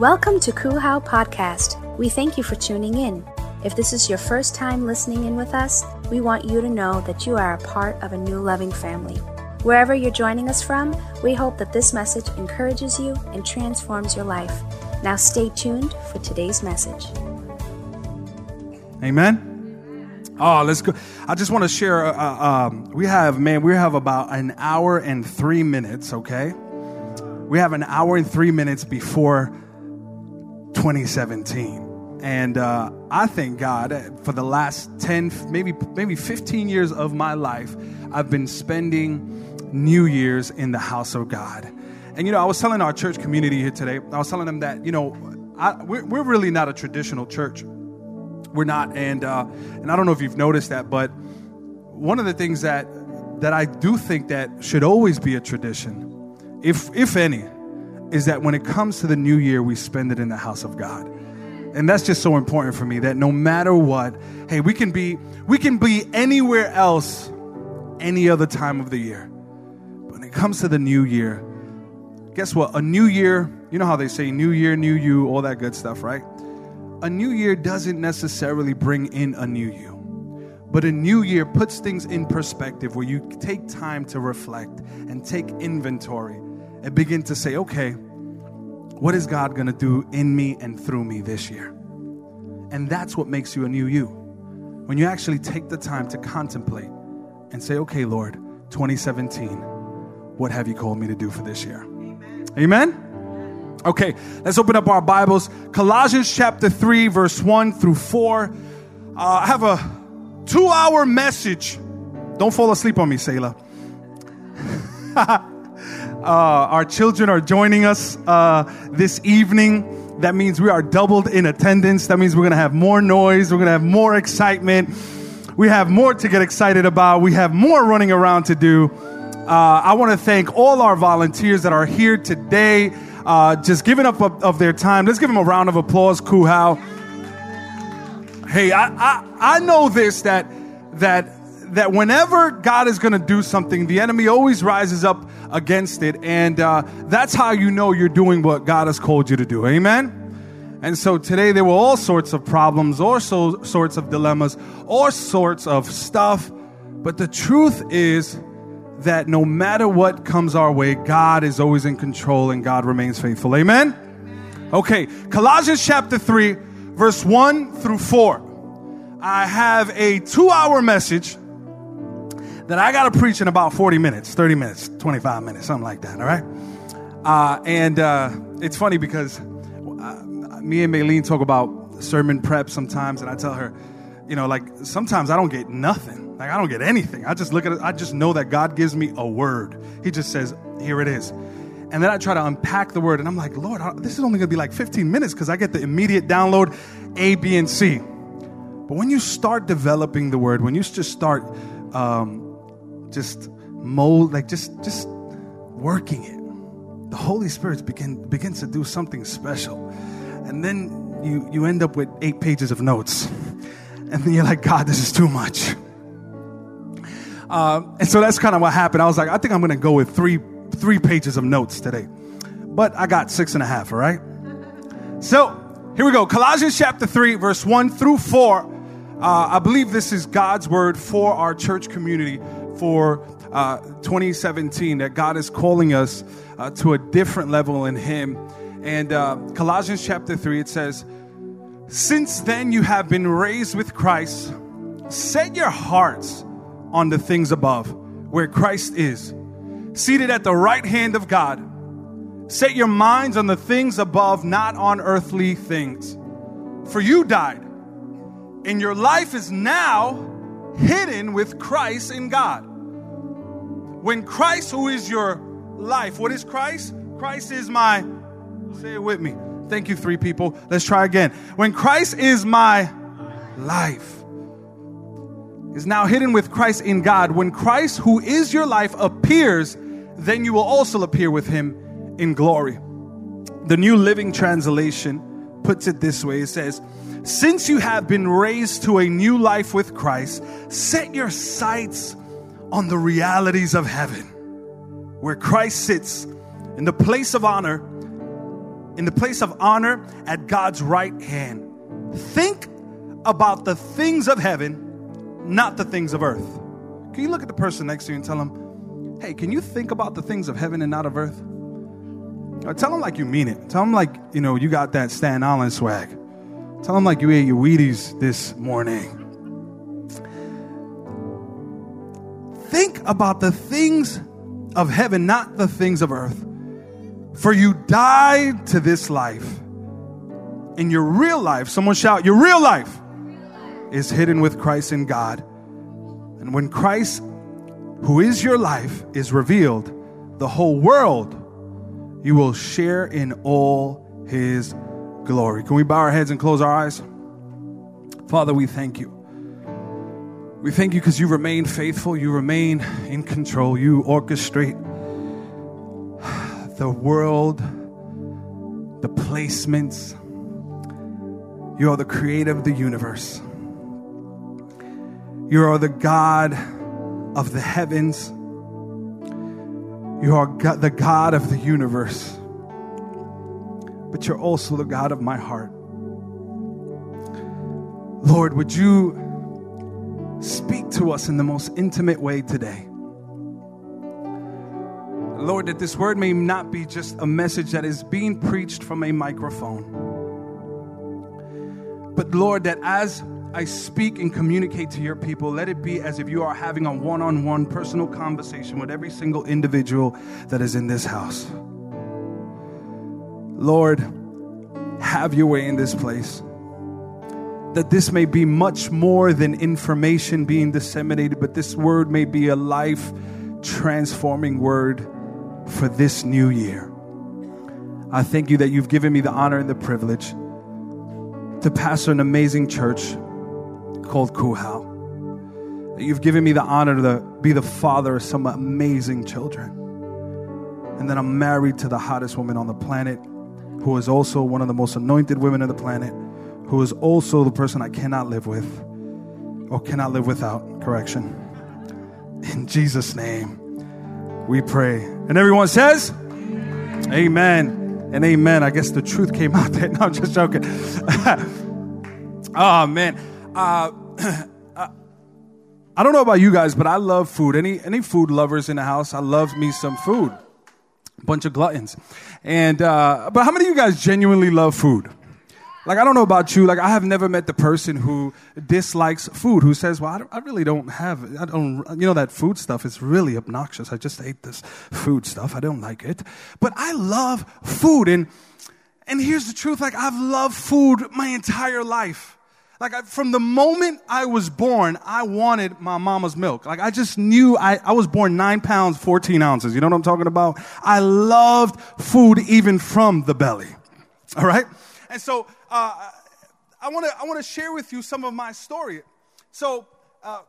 Welcome to Kuhau Podcast. We thank you for tuning in. If this is your first time listening in with us, we want you to know that you are a part of a new loving family. Wherever you're joining us from, we hope that this message encourages you and transforms your life. Now stay tuned for today's message. Amen. Oh, let's go. I just want to share. Uh, um, we have, man, we have about an hour and three minutes, okay? We have an hour and three minutes before 2017. And uh, I thank God for the last 10, maybe, maybe 15 years of my life, I've been spending New Year's in the house of God. And you know, I was telling our church community here today, I was telling them that, you know, I, we're, we're really not a traditional church. We're not. And, uh, and I don't know if you've noticed that, but one of the things that, that I do think that should always be a tradition, if, if any, is that when it comes to the new year, we spend it in the house of God. And that's just so important for me that no matter what, hey, we can be we can be anywhere else any other time of the year But when it comes to the new year, guess what? A new year, you know how they say new year, new you, all that good stuff, right? A new year doesn't necessarily bring in a new you. But a new year puts things in perspective where you take time to reflect and take inventory and begin to say, okay, what is God going to do in me and through me this year? And that's what makes you a new you. When you actually take the time to contemplate and say, okay, Lord, 2017 what have you called me to do for this year? Amen. Amen? Okay, let's open up our Bibles. Colossians chapter 3, verse 1 through 4. Uh, I have a two hour message. Don't fall asleep on me, Selah. uh, our children are joining us uh, this evening. That means we are doubled in attendance. That means we're going to have more noise. We're going to have more excitement. We have more to get excited about. We have more running around to do. Uh, I want to thank all our volunteers that are here today, uh, just giving up of, of, their time. Let's give them a round of applause, Kuhau. Hey, I, I, I know this that that that whenever God is going to do something, the enemy always rises up against it, and uh, that's how you know you're doing what God has called you to do. Amen. And so today there were all sorts of problems, all so, sorts of dilemmas, all sorts of stuff. But the truth is that no matter what comes our way, God is always in control and God remains faithful. Amen? Okay, Colossians chapter 3, verse 1 through 4. I have a two hour message that I got to preach in about 40 minutes, 30 minutes, 25 minutes, something like that, all right? Uh, and uh, it's funny because uh, me and Maylene talk about sermon prep sometimes, and I tell her, you know, like sometimes I don't get nothing. Like I don't get anything. I just look at it, I just know that God gives me a word. He just says, here it is. And then I try to unpack the word, and I'm like, Lord, this is only gonna be like 15 minutes because I get the immediate download A, B, and C. But when you start developing the word, when you just start um, just mold, like just just working it, the Holy Spirit begin, begins to do something special. And then you, you end up with eight pages of notes. And then you're like, God, this is too much. Uh, and so that's kind of what happened. I was like, I think I'm going to go with three three pages of notes today, but I got six and a half. All right. So here we go. Colossians chapter three, verse one through four. Uh, I believe this is God's word for our church community for uh, 2017. That God is calling us uh, to a different level in Him. And uh, Colossians chapter three, it says, "Since then you have been raised with Christ. Set your hearts." on the things above, where Christ is, seated at the right hand of God. Set your minds on the things above, not on earthly things. For you died, and your life is now hidden with Christ in God. When Christ, who is your life, what is Christ? Christ is my, say it with me. Thank you, three people. Let's try again. When Christ is my life is now hidden with Christ in God. When Christ, who is your life, appears, then you will also appear with him in glory. The New Living Translation puts it this way it says, Since you have been raised to a new life with Christ, set your sights on the realities of heaven, where Christ sits in the place of honor in the place of honor at God's right hand. Think about the things of heaven, not the things of earth. Can you look at the person next to you and tell them, hey, can you think about the things of heaven and not of earth? Tell them like you mean it. Tell them like, you know, you got that Staten Island swag. Tell them like you ate your Wheaties this morning. Think about the things of heaven, not the things of earth. For you died to this life. In your real life, someone shout, Your real life is hidden with Christ in God. And when Christ, who is your life, is revealed, the whole world, you will share in all his glory. Can we bow our heads and close our eyes? Father, we thank you. We thank you because you remain faithful, you remain in control, you orchestrate the world, the placements. You are the creator of the universe. You are the God of the heavens. You are God, the God of the universe. But you're also the God of my heart. Lord, would you speak to us in the most intimate way today? Lord, that this word may not be just a message that is being preached from a microphone. But Lord, that as I speak and communicate to your people, let it be as if you are having a one on one personal conversation with every single individual that is in this house. Lord, have your way in this place. That this may be much more than information being disseminated, but this word may be a life transforming word for this new year. I thank you that you've given me the honor and the privilege to pastor an amazing church called Kuhau. That you've given me the honor to be the father of some amazing children. And that I'm married to the hottest woman on the planet, who is also one of the most anointed women on the planet, who is also the person I cannot live with or cannot live without. Correction. In Jesus' name we pray. And everyone says, Amen and amen. I guess the truth came out there. No, I'm just joking. oh, man. Uh, I don't know about you guys, but I love food. Any, any food lovers in the house? I love me some food. Bunch of gluttons. And, uh, but how many of you guys genuinely love food? Like, I don't know about you. Like, I have never met the person who dislikes food, who says, Well, I, I, really don't have, I don't, you know, that food stuff is really obnoxious. I just ate this food stuff. I don't like it. But I love food. And, and here's the truth like, I've loved food my entire life. Like, I, from the moment I was born, I wanted my mama's milk. Like, I just knew I, I was born nine pounds, 14 ounces. You know what I'm talking about? I loved food even from the belly. All right? And so, uh, I want to I want to share with you some of my story. So uh,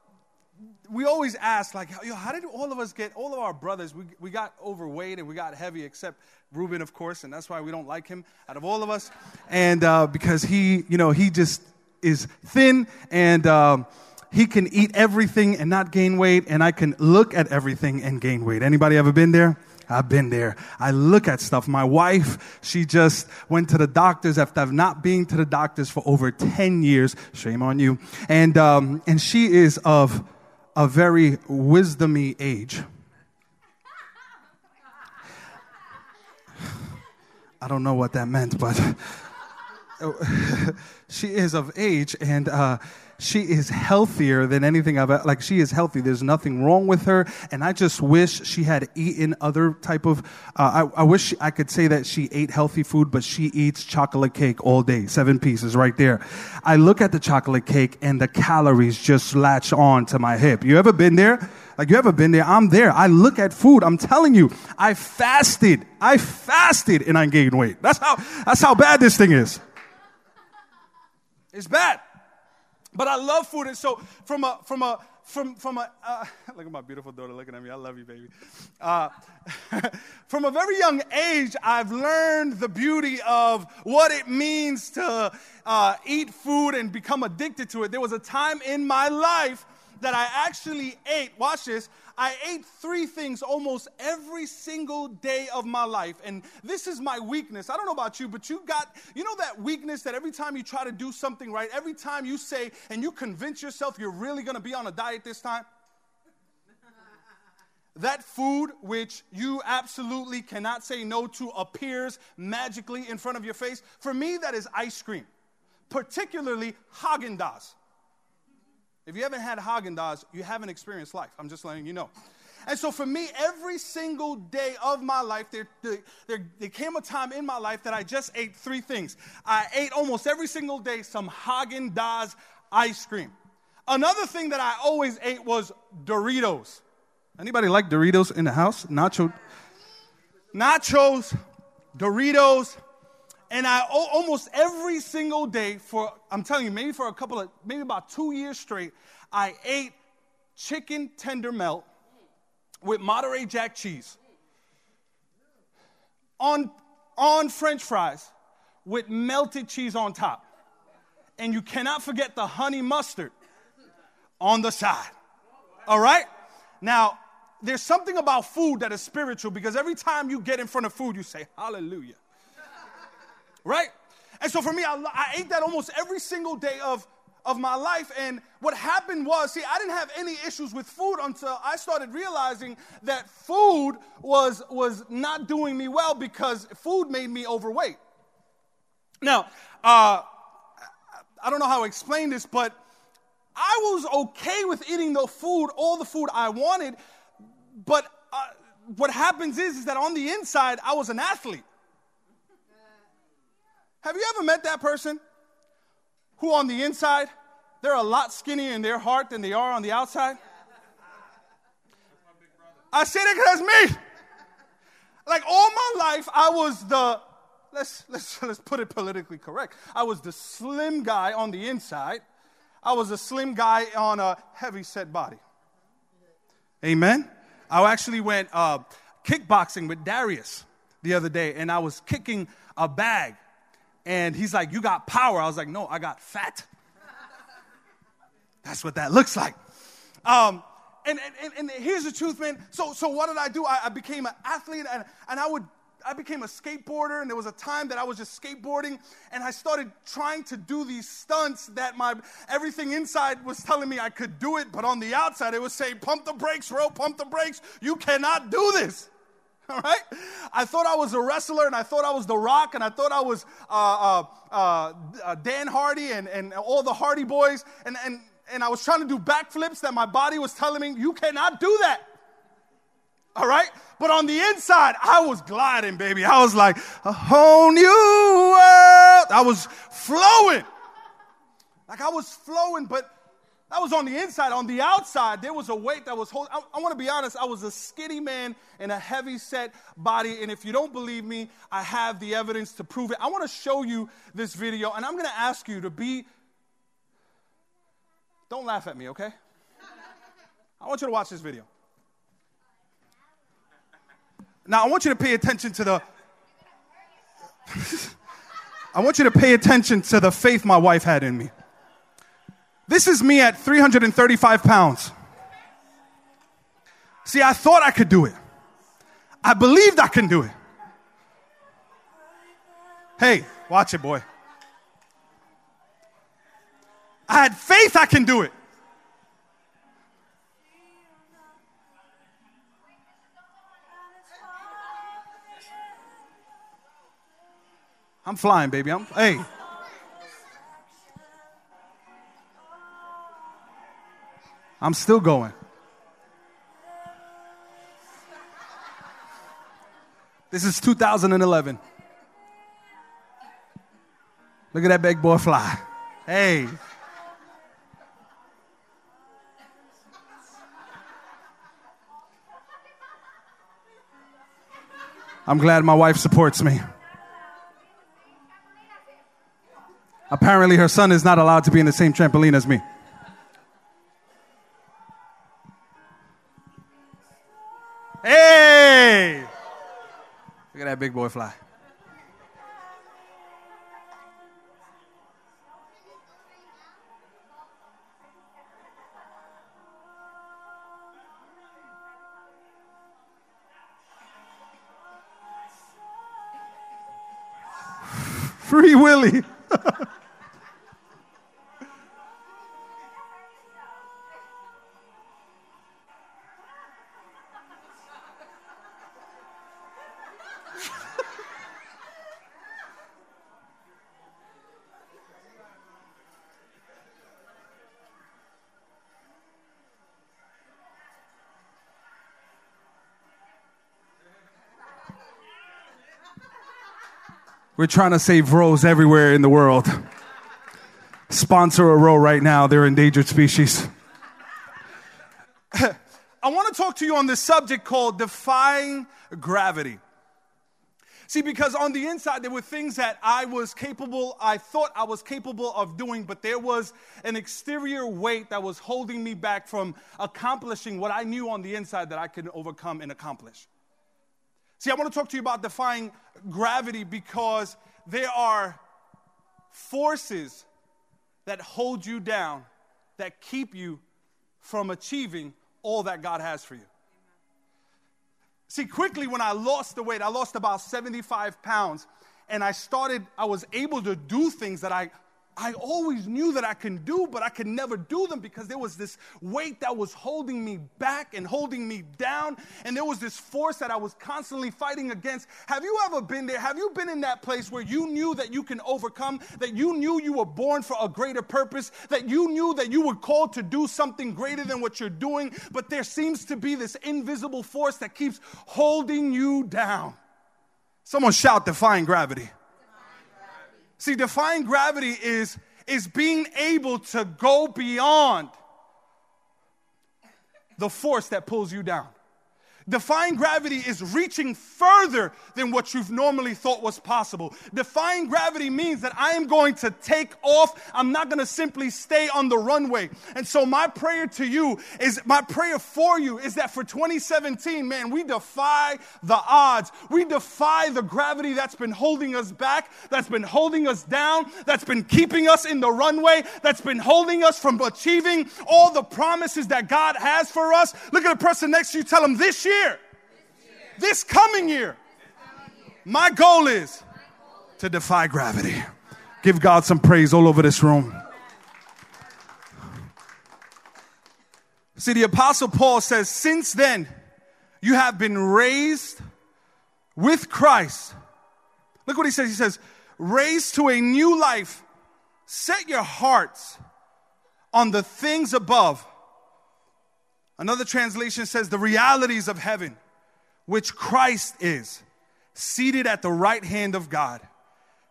we always ask like, Yo, how did all of us get all of our brothers? We we got overweight and we got heavy, except reuben of course, and that's why we don't like him out of all of us, and uh, because he you know he just is thin and. Um, he can eat everything and not gain weight, and I can look at everything and gain weight. Anybody ever been there? I've been there. I look at stuff. My wife, she just went to the doctors after not being to the doctors for over 10 years. Shame on you. And, um, and she is of a very wisdomy age. I don't know what that meant, but she is of age and, uh, she is healthier than anything I've like she is healthy. There's nothing wrong with her. And i just wish she had eaten other type of uh, I, I wish i could say that she ate healthy food but she eats chocolate cake all day. Seven pieces right there. I look at the chocolate cake and the calories just latch on to my hip. You ever been there? Like you ever been there? I'm there. I look at food. I'm telling you i fasted. I fasted and i gained weight. That's how that's how bad this thing is it's bad but I love food, and so from a from a from from a uh, look at my beautiful daughter looking at me. I love you, baby. Uh, from a very young age, I've learned the beauty of what it means to uh, eat food and become addicted to it. There was a time in my life that I actually ate, watch this, I ate three things almost every single day of my life. And this is my weakness. I don't know about you, but you got, you know, that weakness that every time you try to do something right, every time you say and you convince yourself you're really gonna be on a diet this time? that food which you absolutely cannot say no to appears magically in front of your face. For me, that is ice cream, particularly Haagen Dazs. If you haven't had Haagen Dazs, you haven't experienced life. I'm just letting you know. And so for me, every single day of my life, there, there, there, came a time in my life that I just ate three things. I ate almost every single day some Haagen Dazs ice cream. Another thing that I always ate was Doritos. Anybody like Doritos in the house? Nacho, nachos, Doritos, and I almost every single day for I'm telling you, maybe for a couple of maybe about two years straight, I ate chicken tender melt with Monterey Jack cheese on on French fries with melted cheese on top, and you cannot forget the honey mustard on the side. All right. Now there's something about food that is spiritual because every time you get in front of food, you say, Hallelujah. Right? And so for me, I, I, ate that almost every single day of, of my life. And what happened was, see, I didn't have any issues with food until I started realizing that food was, was not doing me well because food made me overweight. Now, uh, I don't know how to explain this, but I was okay with eating the food, all the food I wanted, but uh, what happens is, is that on the inside, I was an athlete. Have you ever met that person who, on the inside, they're a lot skinnier in their heart than they are on the outside? I say that because that's me. Like all my life, I was the let's let's let's put it politically correct. I was the slim guy on the inside. I was a slim guy on a heavy set body. Amen. I actually went uh, kickboxing with Darius the other day, and I was kicking a bag. And he's like, You got power. I was like, No, I got fat. That's what that looks like. Um, and, and, and here's the truth, man. So, so what did I do? I, I became an athlete, and, and I would I became a skateboarder, and there was a time that I was just skateboarding, and I started trying to do these stunts that my everything inside was telling me I could do it, but on the outside it was saying, "Pump the brakes, bro! Pump the brakes! You cannot do this." All right? I thought I was a wrestler and I thought I was The Rock and I thought I was uh, uh, uh, Dan Hardy and, and all the Hardy boys. And, and, and I was trying to do backflips that my body was telling me, you cannot do that all right? But on the inside, I was gliding, baby. I was like, a whole new world. I was flowing. Like I was flowing, but that was on the inside. On the outside, there was a weight that was holding. I, I want to be honest, I was a skinny man in a heavy set body. And if you don't believe me, I have the evidence to prove it. I want to show you this video, and I'm going to ask you to be. Don't laugh at me, okay? I want you to watch this video. Now, I want you to pay attention to the. I want you to pay attention to the faith my wife had in me. This is me at 335 pounds. See, I thought I could do it. I believed I can do it. Hey, watch it, boy. I had faith I can do it. I'm flying, baby. I'm hey. I'm still going. This is 2011. Look at that big boy fly. Hey. I'm glad my wife supports me. Apparently, her son is not allowed to be in the same trampoline as me. Hey! Look at that big boy fly. Free Willy. We're trying to save rows everywhere in the world. Sponsor a row right now, they're endangered species. I want to talk to you on this subject called defying gravity. See, because on the inside, there were things that I was capable, I thought I was capable of doing, but there was an exterior weight that was holding me back from accomplishing what I knew on the inside that I could overcome and accomplish. See, I want to talk to you about defying gravity because there are forces that hold you down, that keep you from achieving all that God has for you. See, quickly when I lost the weight, I lost about 75 pounds, and I started, I was able to do things that I I always knew that I can do, but I could never do them because there was this weight that was holding me back and holding me down. And there was this force that I was constantly fighting against. Have you ever been there? Have you been in that place where you knew that you can overcome, that you knew you were born for a greater purpose, that you knew that you were called to do something greater than what you're doing, but there seems to be this invisible force that keeps holding you down? Someone shout, defying gravity. See, defying gravity is, is being able to go beyond the force that pulls you down. Defying gravity is reaching further than what you've normally thought was possible. Defying gravity means that I am going to take off. I'm not going to simply stay on the runway. And so, my prayer to you is my prayer for you is that for 2017, man, we defy the odds. We defy the gravity that's been holding us back, that's been holding us down, that's been keeping us in the runway, that's been holding us from achieving all the promises that God has for us. Look at the person next to you, tell them this year year, this coming year, my goal is to defy gravity. Give God some praise all over this room. See, the Apostle Paul says, Since then, you have been raised with Christ. Look what he says. He says, Raised to a new life. Set your hearts on the things above Another translation says, the realities of heaven, which Christ is, seated at the right hand of God.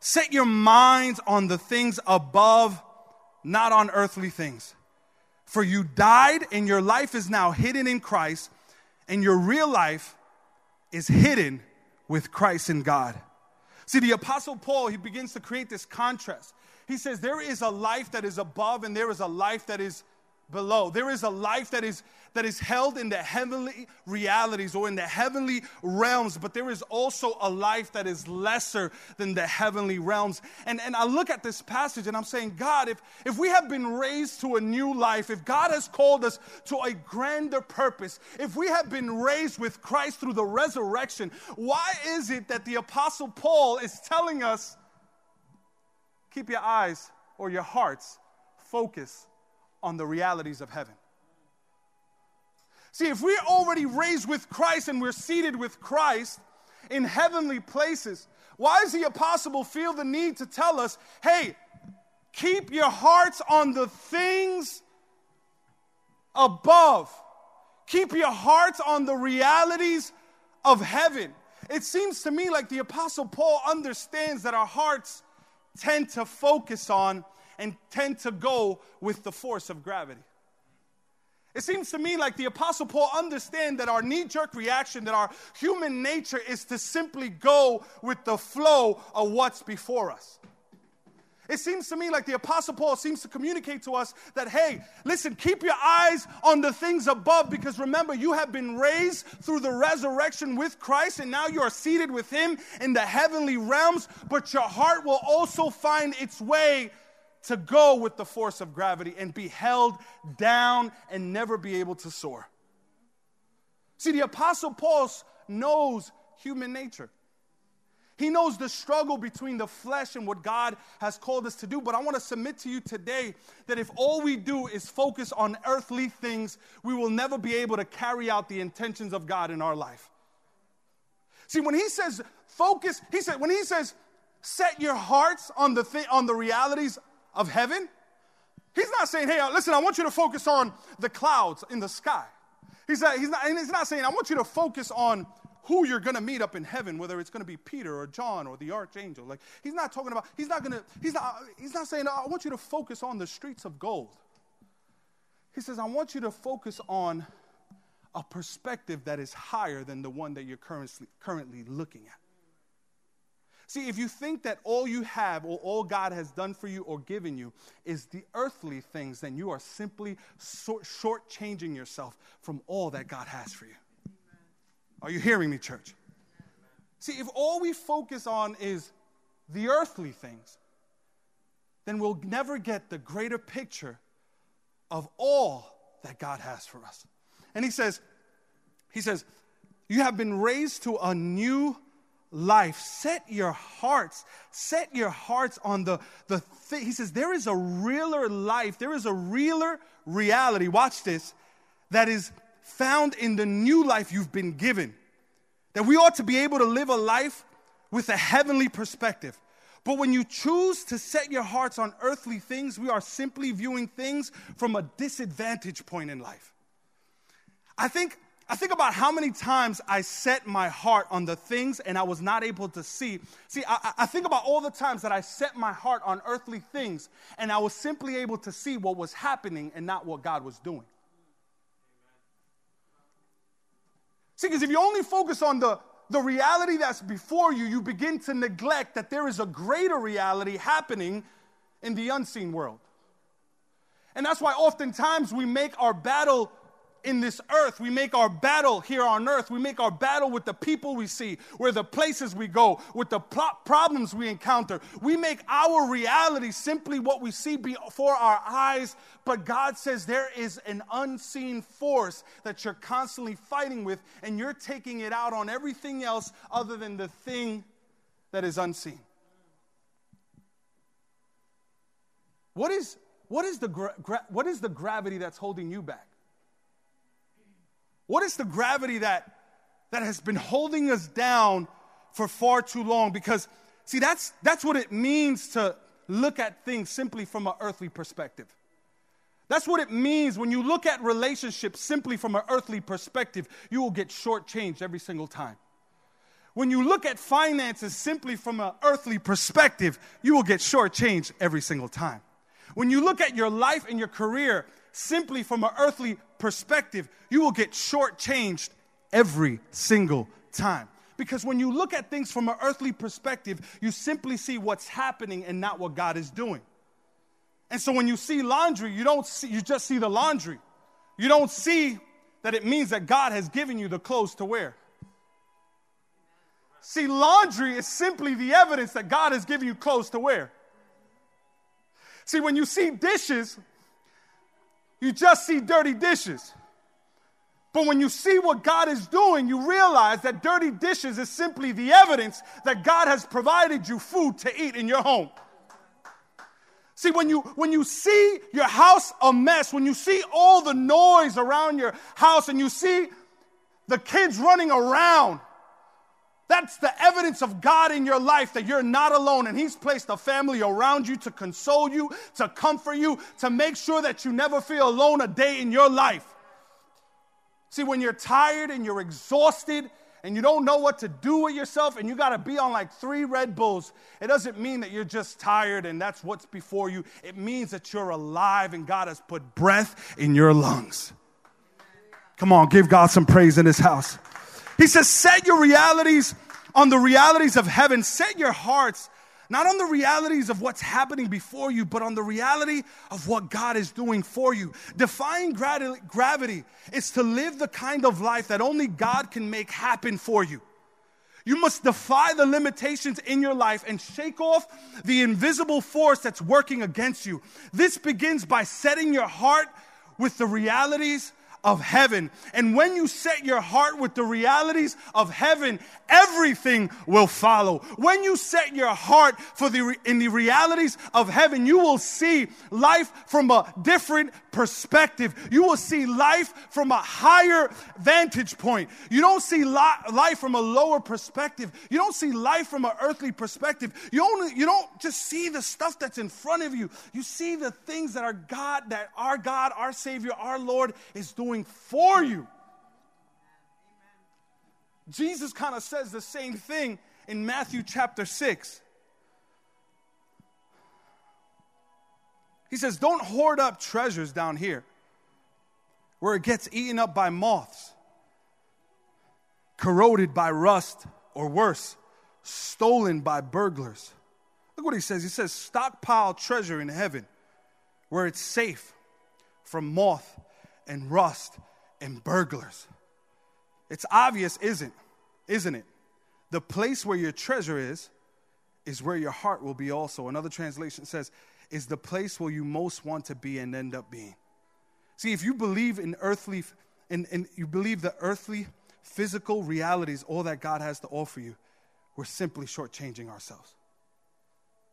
Set your minds on the things above, not on earthly things. For you died, and your life is now hidden in Christ, and your real life is hidden with Christ in God. See, the Apostle Paul, he begins to create this contrast. He says, There is a life that is above, and there is a life that is below. There is a life that is that is held in the heavenly realities or in the heavenly realms, but there is also a life that is lesser than the heavenly realms. And, and I look at this passage and I'm saying, God, if, if we have been raised to a new life, if God has called us to a grander purpose, if we have been raised with Christ through the resurrection, why is it that the Apostle Paul is telling us, keep your eyes or your hearts focused on the realities of heaven. See, if we're already raised with Christ and we're seated with Christ in heavenly places, why does the apostle feel the need to tell us, hey, keep your hearts on the things above? Keep your hearts on the realities of heaven. It seems to me like the Apostle Paul understands that our hearts tend to focus on and tend to go with the force of gravity. It seems to me like the Apostle Paul understands that our knee jerk reaction, that our human nature is to simply go with the flow of what's before us. It seems to me like the Apostle Paul seems to communicate to us that, hey, listen, keep your eyes on the things above because remember, you have been raised through the resurrection with Christ and now you are seated with Him in the heavenly realms, but your heart will also find its way to go with the force of gravity and be held down and never be able to soar. See, the Apostle Paul knows human nature. He knows the struggle between the flesh and what God has called us to do. But I want to submit to you today that if all we do is focus on earthly things, we will never be able to carry out the intentions of God in our life. See, when he says focus, he said, when he says set your hearts on the, thi- on the realities of heaven, he's not saying, hey, uh, listen, I want you to focus on the clouds in the sky. He's not, he's not, he's not saying, I want you to focus on who you're going to meet up in heaven, whether it's going to be Peter or John or the archangel. Like he's not talking about, he's not going to, he's not, he's not saying, I want you to focus on the streets of gold. He says, I want you to focus on a perspective that is higher than the one that you're currently, currently looking at. See, if you think that all you have or all God has done for you or given you is the earthly things, then you are simply shortchanging yourself from all that God has for you. Are you hearing me, church? See, if all we focus on is the earthly things, then we'll never get the greater picture of all that God has for us. And he says, he says, you have been raised to a new life. Set your hearts, set your hearts on the, the thing. He says, there is a realer life, there is a realer reality. Watch this, that is found in the new life you've been given. That we ought to be able to live a life with a heavenly perspective. But when you choose to set your hearts on earthly things, we are simply viewing things from a disadvantage point in life. I think, I think about how many times I set my heart on the things and I was not able to see. See, I, I think about all the times that I set my heart on earthly things and I was simply able to see what was happening and not what God was doing. See, because if you only focus on the, the reality that's before you, you begin to neglect that there is a greater reality happening in the unseen world. And that's why oftentimes we make our battle in this earth. We make our battle here on earth. We make our battle with the people we see, where the places we go, with the problems we encounter. We make our reality simply what we see before our eyes. But God says there is an unseen force that you're constantly fighting with, and you're taking it out on everything else other than the thing that is unseen. What is, what is, the, gra- what is the gravity that's holding you back? What is the gravity that, that has been holding us down for far too long? Because, see, that's, that's what it means to look at things simply from an earthly perspective. That's what it means when you look at relationships simply from an earthly perspective, you will get shortchanged every single time. When you look at finances simply from an earthly perspective, you will get shortchanged every single time. When you look at your life and your career simply from an earthly perspective, you will get shortchanged every single time. Because when you look at things from an earthly perspective, you simply see what's happening and not what God is doing. And so when you see laundry, you don't see, you just see the laundry. You don't see that it means that God has given you the clothes to wear. See, laundry is simply the evidence that God has given you clothes to wear. See, when you see dishes, you just see dirty dishes. But when you see what God is doing, you realize that dirty dishes is simply the evidence that God has provided you food to eat in your home. See, when you, when you see your house a mess, when you see all the noise around your house and you see the kids running around, that's the evidence of God in your life that you're not alone and He's placed a family around you to console you, to comfort you, to make sure that you never feel alone a day in your life. See, when you're tired and you're exhausted and you don't know what to do with yourself and you got to be on like three Red Bulls, it doesn't mean that you're just tired and that's what's before you. It means that you're alive and God has put breath in your lungs. Come on, give God some praise in this house. He says, set your realities on the realities of heaven. Set your hearts not on the realities of what's happening before you, but on the reality of what God is doing for you. Defying gravity is to live the kind of life that only God can make happen for you. You must defy the limitations in your life and shake off the invisible force that's working against you. This begins by setting your heart with the realities of heaven. And when you set your heart with the realities of heaven, everything will follow. When you set your heart for the in the realities of heaven, you will see life from a different perspective. You will see life from a higher vantage point. You don't see li- life from a lower perspective. You don't see life from an earthly perspective. You only you don't just see the stuff that's in front of you. You see the things that are God that our God, our Savior, our Lord is doing for you. Jesus kind of says the same thing in Matthew chapter 6. He says, Don't hoard up treasures down here where it gets eaten up by moths, corroded by rust, or worse, stolen by burglars. Look what he says. He says, Stockpile treasure in heaven where it's safe from moth and rust and burglars. It's obvious, isn't, isn't it? The place where your treasure is, is where your heart will be also. Another translation says, is the place where you most want to be and end up being. See, if you believe in earthly, and, and you believe the earthly, physical realities, all that God has to offer you, we're simply shortchanging ourselves.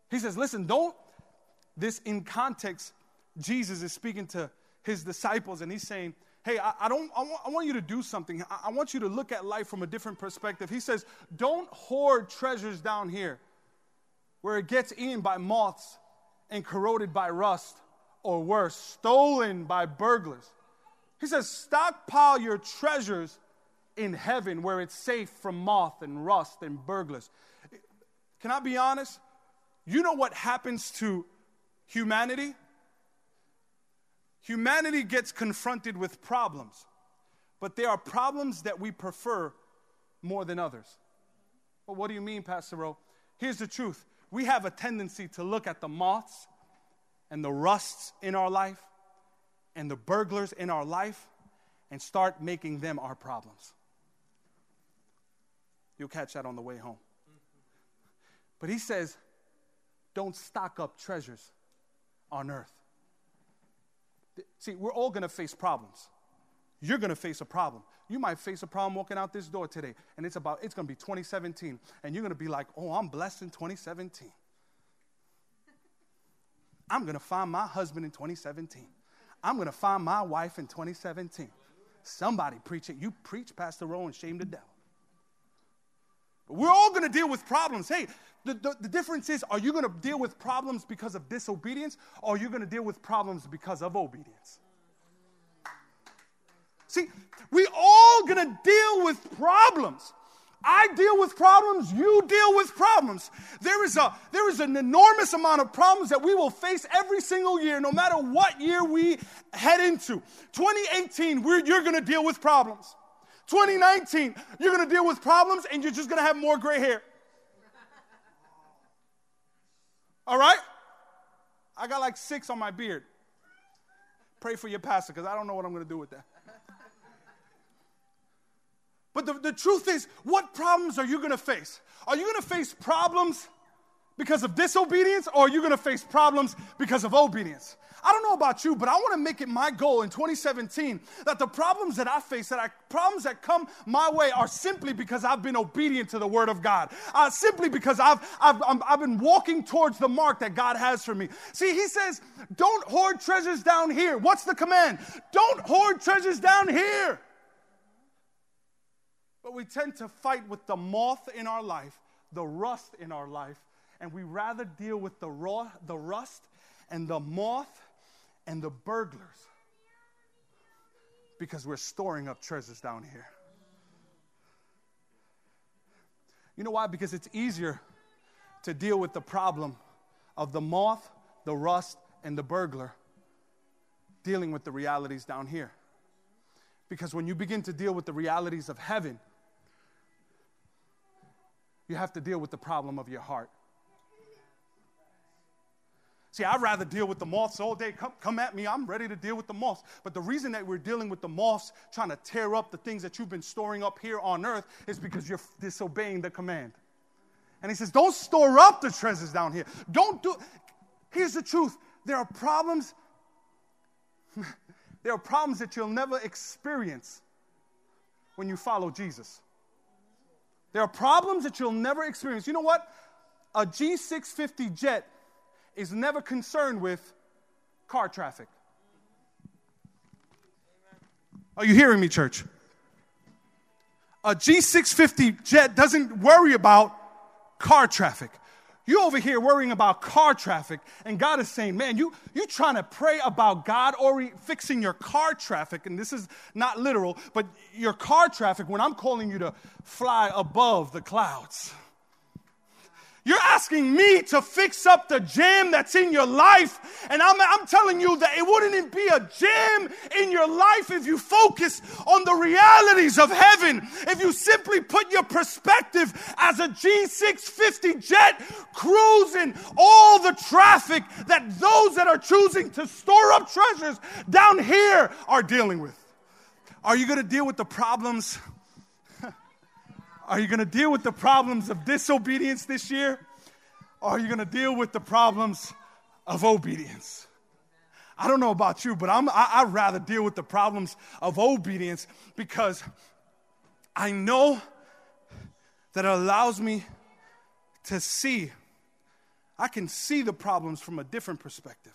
He says, listen, don't, this in context, Jesus is speaking to his disciples and he's saying, hey, I, I don't, I want, I want, you to do something. I, I want you to look at life from a different perspective. He says, don't hoard treasures down here where it gets eaten by moths and corroded by rust, or worse, stolen by burglars. He says, stockpile your treasures in heaven where it's safe from moth and rust and burglars. Can I be honest? You know what happens to humanity? Humanity gets confronted with problems, but there are problems that we prefer more than others. Well, what do you mean, Pastor Rowe? Here's the truth we have a tendency to look at the moths and the rusts in our life and the burglars in our life and start making them our problems. You'll catch that on the way home. But he says, don't stock up treasures on earth. See, we're all going to face problems. You're going to face a problem. You might face a problem walking out this door today, and it's about it's going to be 2017, and you're going to be like, "Oh, I'm blessed in 2017. I'm going to find my husband in 2017. I'm going to find my wife in 2017." Somebody preach it. You preach, Pastor Rowe, and shame the devil. But we're all going to deal with problems. Hey, the, the, the, difference is are you going to deal with problems because of disobedience or are you going to deal with problems because of obedience? See, we all going to deal with problems. I deal with problems, you deal with problems. There is, a, there is an enormous amount of problems that we will face every single year, no matter what year we head into. 2018, you're to deal with problems. 2019, you're to deal with problems and you're just to have more gray hair. All right? I got like six on my beard. Pray for your pastor because I don't know what I'm going to do with that. But the, the truth is, what problems are you going to face? Are you going to face problems because of disobedience or are you going to face problems because of obedience? I don't know about you, but I want to make it my goal in 2017 that the problems that I face, that I, problems that come my way, are simply because I've been obedient to the Word of God. Uh, simply because I've, I've, I've been walking towards the mark that God has for me. See, He says, don't hoard treasures down here. What's the command? Don't hoard treasures down here. But we tend to fight with the moth in our life, the rust in our life, and we rather deal with the raw, the rust and the moth and the burglars because we're storing up treasures down here. You know why? Because it's easier to deal with the problem of the moth, the rust, and the burglar dealing with the realities down here. Because when you begin to deal with the realities of heaven, you have to deal with the problem of your heart. See, I'd rather deal with the moths all day. Come, come at me. I'm ready to deal with the moths. But the reason that we're dealing with the moths, trying to tear up the things that you've been storing up here on earth, is because you're disobeying the command. And he says, Don't store up the treasures down here. Don't do. Here's the truth there are problems. There are problems that you'll never experience when you follow Jesus. There are problems that you'll never experience. You know what? A G650 jet is never concerned with car traffic. Are you hearing me, church? A G650 jet doesn't worry about car traffic. You over here worrying about car traffic, and God is saying, Man, you, you trying to pray about God or fixing your car traffic, and this is not literal, but your car traffic when I'm calling you to fly above the clouds. You're asking me to fix up the jam that's in your life. And I'm, I'm telling you that it wouldn't be a jam in your life if you focus on the realities of heaven. If you simply put your perspective as a G650 jet cruising all the traffic that those that are choosing to store up treasures down here are dealing with. Are you going to deal with the problems are you going to deal with the problems of disobedience this year? Or are you going to deal with the problems of obedience? I don't know about you, but I'm, I, would rather deal with the problems of obedience because I know that it allows me to see. I can see the problems from a different perspective.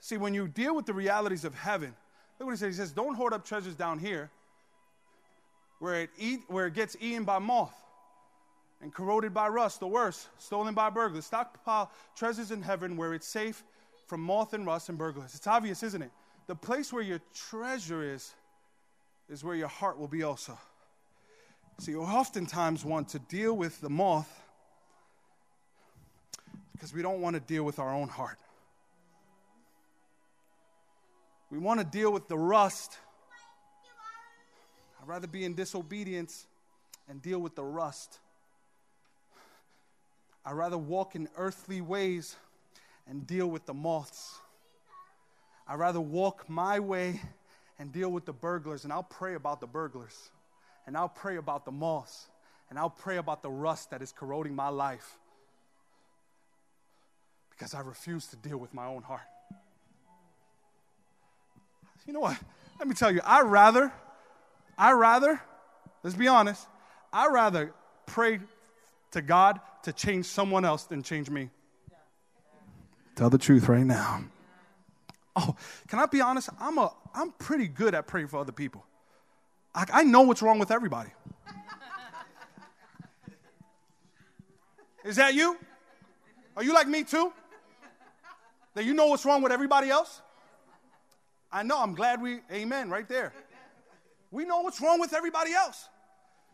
See, when you deal with the realities of heaven, look what he says. He says, Don't hoard up treasures down here where it, eat, where it gets eaten by moth and corroded by rust, the worst, stolen by burglars. Stockpile treasures in heaven where it's safe from moth and rust and burglars. It's obvious, isn't it? The place where your treasure is, is where your heart will be also. So you oftentimes want to deal with the moth because we don't want to deal with our own heart. We want to deal with the rust rather be in disobedience and deal with the rust. I'd rather walk in earthly ways and deal with the moths. I'd rather walk my way and deal with the burglars, and I'll pray about the burglars, and I'll pray about the moths, and I'll pray about the rust that is corroding my life because I refuse to deal with my own heart. You know what? Let me tell you, I'd rather I rather, let's be honest, I rather pray to God to change someone else than change me. Tell the truth right now. Oh, can I be honest? I'm a I'm pretty good at praying for other people. I, I know what's wrong with everybody. Is that you? Are you like me too? That you know what's wrong with everybody else? I know. I'm glad we, amen, right there. We know what's wrong with everybody else.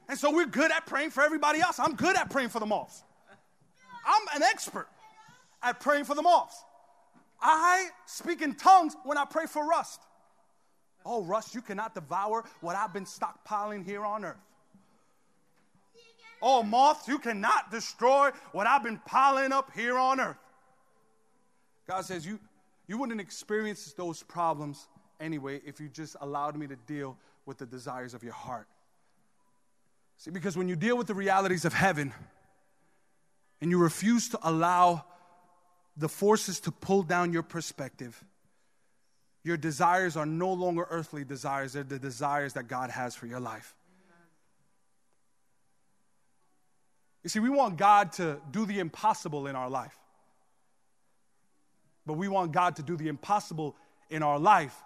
And so we're good at praying for everybody else. I'm good at praying for the moths. I'm an expert at praying for the moths. I speak in tongues when I pray for rust. Oh, rust, you cannot devour what I've been stockpiling here on earth. Oh, moths, you cannot destroy what I've been piling up here on earth. God says, you, you wouldn't experience those problems anyway if you just allowed me to deal with the desires of your heart. See, because when you deal with the realities of heaven and you refuse to allow the forces to pull down your perspective, your desires are no longer earthly desires, they're the desires that God has for your life. You see, we want God to do the impossible in our life. But we want God to do the impossible in our life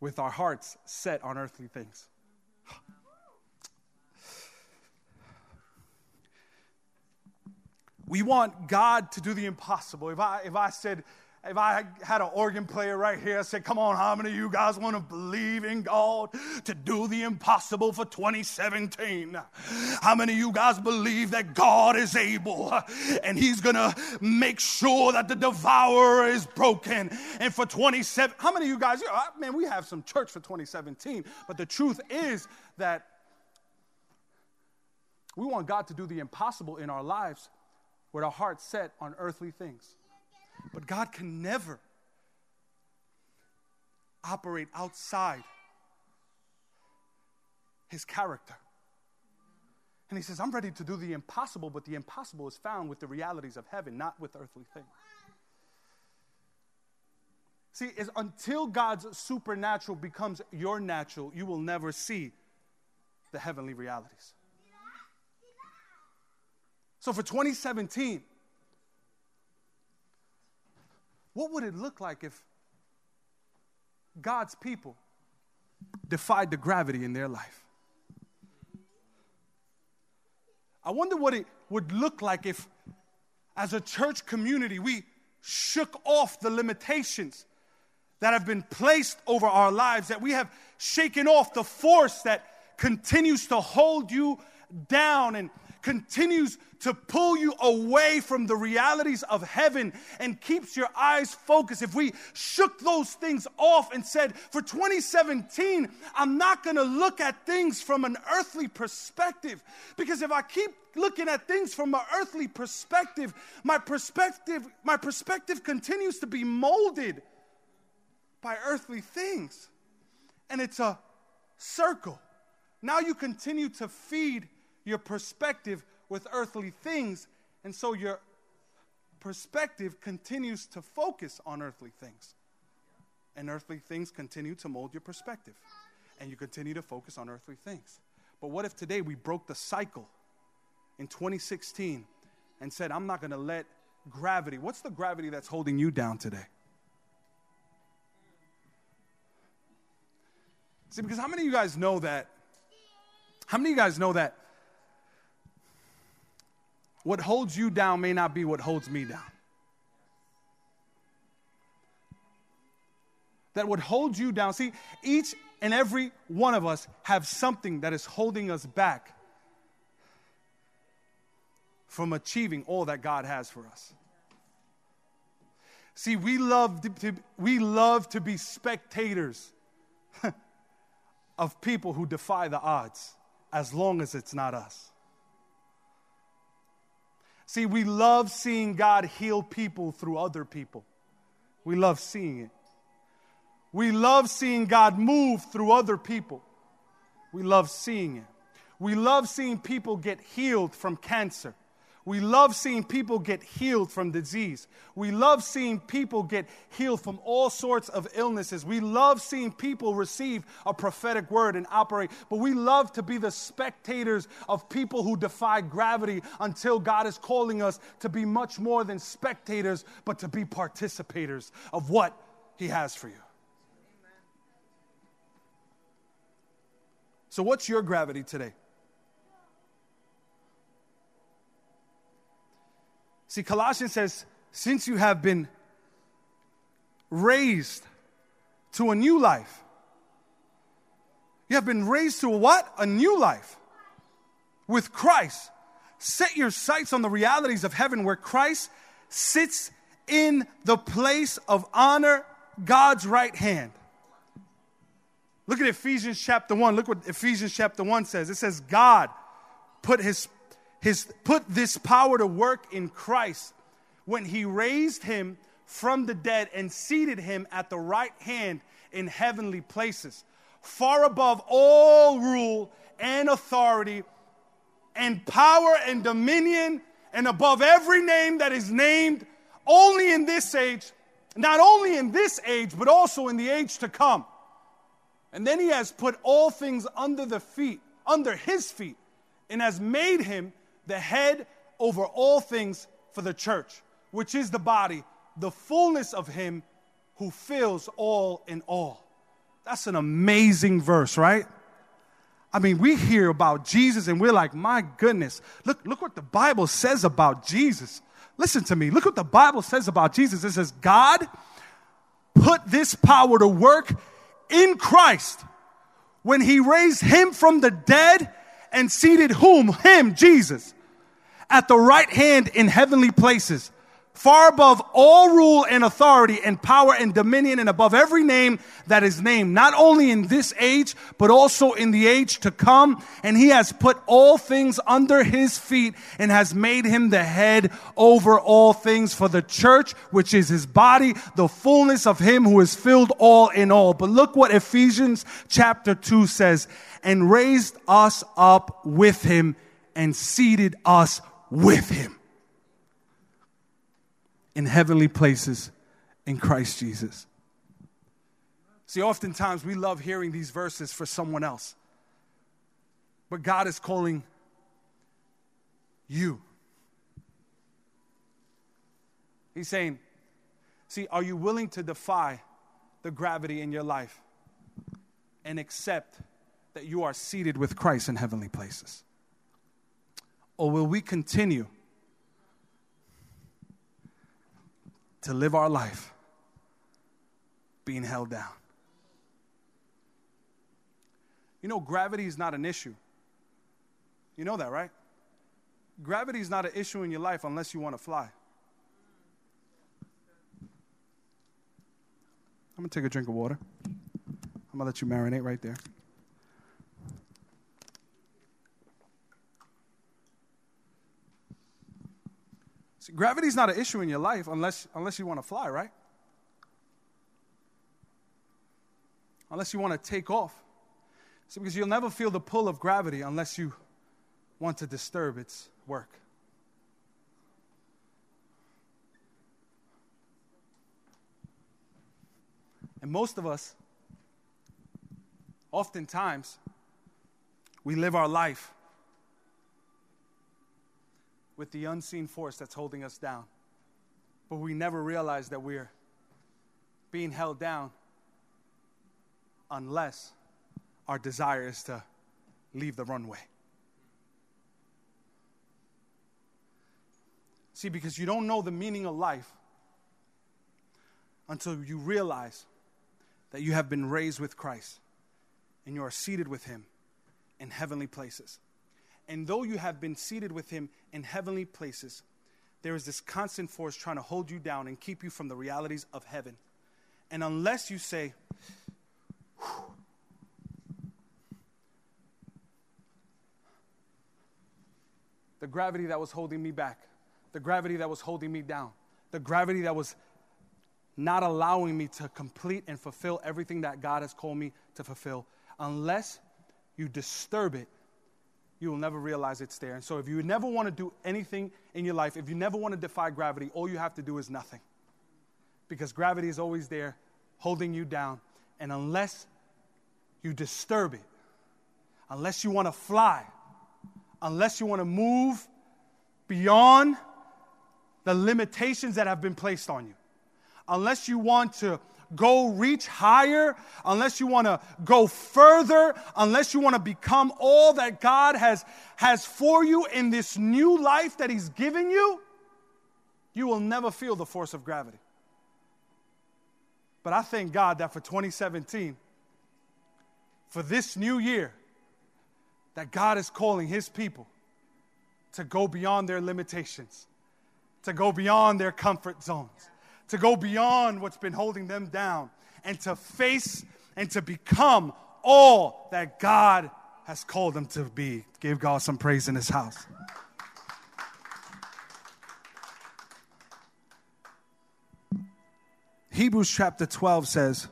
with our hearts set on earthly things. We want God to do the impossible. If I, if I said, if I had an organ player right here, I said, Come on, how many of you guys want to believe in God to do the impossible for 2017? How many of you guys believe that God is able and He's going to make sure that the devourer is broken? And for 27, how many of you guys, man, we have some church for 2017, but the truth is that we want God to do the impossible in our lives with our hearts set on earthly things. But God can never operate outside his character. And he says, I'm ready to do the impossible, but the impossible is found with the realities of heaven, not with earthly things. See, is until God's supernatural becomes your natural, you will never see the heavenly realities. So for 2017, what would it look like if God's people defied the gravity in their life? I wonder what it would look like if, as a church community, we shook off the limitations that have been placed over our lives, that we have shaken off the force that continues to hold you down and continues to pull you away from the realities of heaven and keeps your eyes focused. If we shook those things off and said, for 2017, I'm not going to look at things from an earthly perspective. Because if I keep looking at things from an earthly perspective, my perspective, my perspective continues to be molded by earthly things. And it's a circle. Now you continue to feed your perspective with earthly things, and so your perspective continues to focus on earthly things. And earthly things continue to mold your perspective, and you continue to focus on earthly things. But what if today we broke the cycle in 2016 and said, I'm not going to let gravity, what's the gravity that's holding you down today? See, because how many of you guys know that how many of you guys know that what holds you down may not be what holds me down? That what holds you down, see, each and every one of us have something that is holding us back from achieving all that God has for us. See, we love to, we love to be spectators of people who defy the odds as long as it's not us. See, we love seeing God heal people through other people. We love seeing it. We love seeing God move through other people. We love seeing it. We love seeing people get healed from cancer. We love seeing people get healed from disease. We love seeing people get healed from all sorts of illnesses. We love seeing people receive a prophetic word and operate. But we love to be the spectators of people who defy gravity until God is calling us to be much more than spectators, but to be participators of what He has for you. So, what's your gravity today? See, Colossians says, since you have been raised to a new life, you have been raised to what? A new life with Christ. Set your sights on the realities of heaven where Christ sits in the place of honor, God's right hand. Look at Ephesians chapter 1. Look what Ephesians chapter 1 says. It says, God put his his, put this power to work in Christ when he raised him from the dead and seated him at the right hand in heavenly places, far above all rule and authority and power and dominion and above every name that is named only in this age, not only in this age, but also in the age to come. And then he has put all things under the feet, under his feet, and has made him the head over all things for the church, which is the body, the fullness of Him who fills all in all. That's an amazing verse, right? I mean, we hear about Jesus and we're like, my goodness, look, look what the Bible says about Jesus. Listen to me. Look what the Bible says about Jesus. It says, God put this power to work in Christ when he raised him from the dead and seated whom? Him, Jesus, at the right hand in heavenly places, far above all rule and authority and power and dominion and above every name that is named, not only in this age, but also in the age to come. And he has put all things under his feet and has made him the head over all things for the church, which is his body, the fullness of him who is filled all in all. But look what Ephesians chapter 2 says, and raised us up with him and seated us with him in heavenly places in Christ Jesus. See, oftentimes we love hearing these verses for someone else. But God is calling you. He's saying, See, are you willing to defy the gravity in your life and accept that you are seated with Christ in heavenly places? Or will we continue to live our life being held down? You know, gravity is not an issue. You know that, right? Gravity is not an issue in your life unless you want to fly. I'm going to take a drink of water. I'm going to let you marinate right there. Gravity is not an issue in your life unless, unless you want to fly, right? Unless you want to take off. See, because you'll never feel the pull of gravity unless you want to disturb its work. And most of us, oftentimes, we live our life with the unseen force that's holding us down. But we never realize that we're being held down unless our desire is to leave the runway. See, because you don't know the meaning of life until you realize that you have been raised with Christ and you are seated with Him in heavenly places. And though you have been seated with Him in heavenly places, there is this constant force trying to hold you down and keep you from the realities of heaven. And unless you say, the gravity that was holding me back, the gravity that was holding me down, the gravity that was not allowing me to complete and fulfill everything that God has called me to fulfill. Unless you disturb it, you will never realize it's there. And so, if you never want to do anything in your life, if you never want to defy gravity, all you have to do is nothing. Because gravity is always there, holding you down. And unless you disturb it, unless you want to fly, unless you want to move beyond the limitations that have been placed on you, unless you want to go reach higher, unless you want to go further, unless you want to become all that God has, has for you in this new life that He's given you, you will never feel the force of gravity. But I thank God that for 2017, for this new year, that God is calling His people to go beyond their limitations, to go beyond their comfort zones to go beyond what's been holding them down and to face and to become all that God has called them to be. Give God some praise in his house. Hebrews chapter 12 says,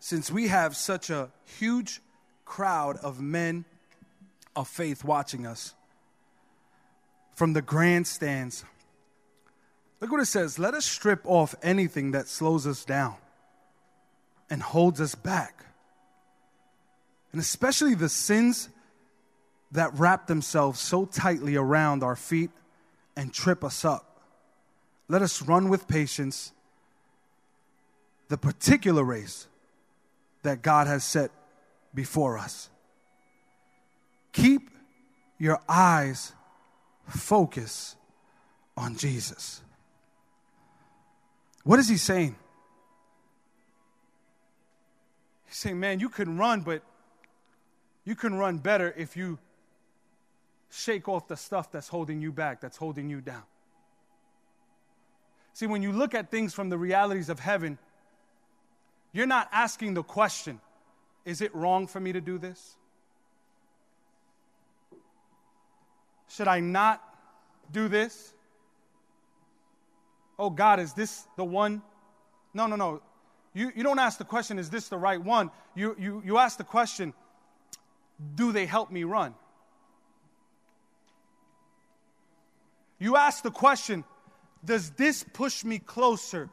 Since we have such a huge crowd of men of faith watching us, from the grandstands. Look what it says let us strip off anything that slows us down and holds us back. And especially the sins that wrap themselves so tightly around our feet and trip us up. Let us run with patience the particular race that God has set before us. Keep your eyes focus on Jesus. What is he saying? He's saying, man, you can run, but you can run better if you shake off the stuff that's holding you back, that's holding you down. See, when you look at things from the realities of heaven, you're not asking the question, is it wrong for me to do this? Should I not do this? Oh, God, is this the one? No, no, no. You, you don't ask the question, is this the right one? You, you, you ask the question, do they help me run? You ask the question, does this push me closer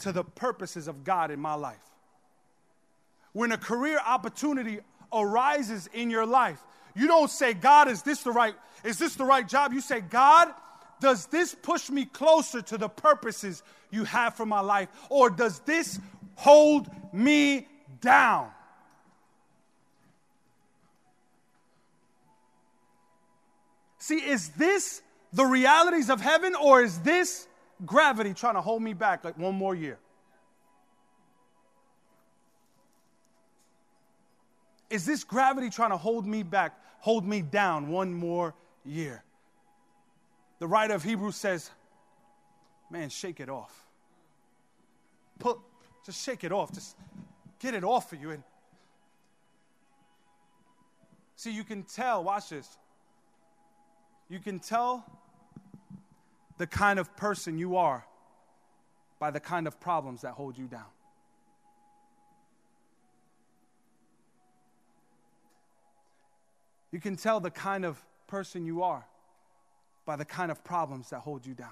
to the purposes of God in my life? When a career opportunity arises in your life, you don't say, God, is this the right, is this the right job? You say, God, does this push me closer to the purposes you have for my life? Or does this hold me down? See, is this the realities of heaven, or is this gravity trying to hold me back like one more year? Is this gravity trying to hold me back, hold me down one more year? The writer of Hebrews says, Man, shake it off. Put, just shake it off. Just get it off of you. And see, you can tell, watch this. You can tell the kind of person you are by the kind of problems that hold you down. You can tell the kind of person you are by the kind of problems that hold you down.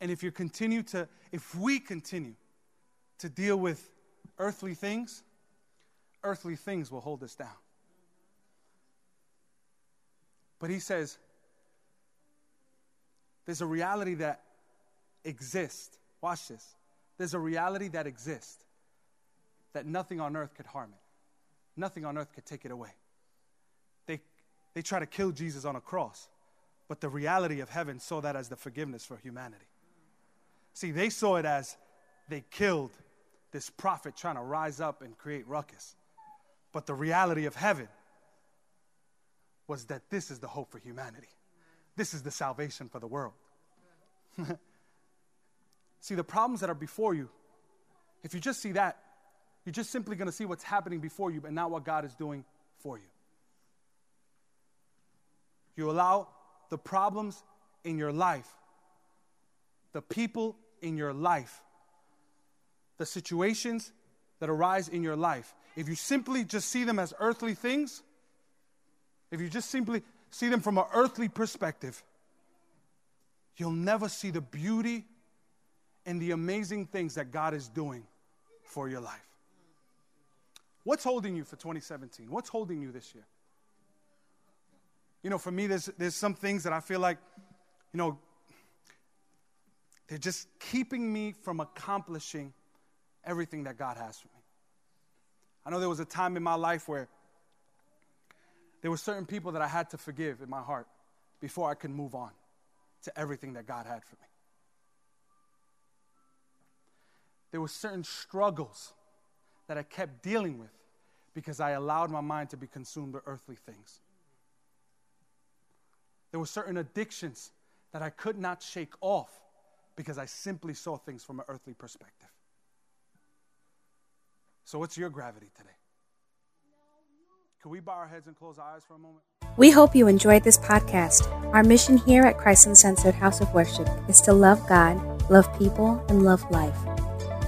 And if you continue to, if we continue to deal with earthly things, earthly things will hold us down. But he says, there's a reality that exists. Watch this. There's a reality that exists that nothing on earth could harm it, nothing on earth could take it away. They, they try to kill Jesus on a cross, but the reality of heaven saw that as the forgiveness for humanity. See, they saw it as they killed this prophet trying to rise up and create ruckus. But the reality of heaven was that this is the hope for humanity. This is the salvation for the world. see, the problems that are before you, if you just see that, you're just simply going to see what's happening before you, but not what God is doing for you. You allow the problems in your life, the people in your life, the situations that arise in your life, if you simply just see them as earthly things, if you just simply see them from an earthly perspective, you'll never see the beauty and the amazing things that God is doing for your life. What's holding you for 2017? What's holding you this year? You know, for me, there's, there's some things that I feel like, you know, they're just keeping me from accomplishing everything that God has for me. I know there was a time in my life where there were certain people that I had to forgive in my heart before I could move on to everything that God had for me. There were certain struggles that I kept dealing with because I allowed my mind to be consumed with earthly things. There were certain addictions that I could not shake off because I simply saw things from an earthly perspective. So, what's your gravity today? Can we bow our heads and close our eyes for a moment? We hope you enjoyed this podcast. Our mission here at Christ Uncensored House of Worship is to love God, love people, and love life.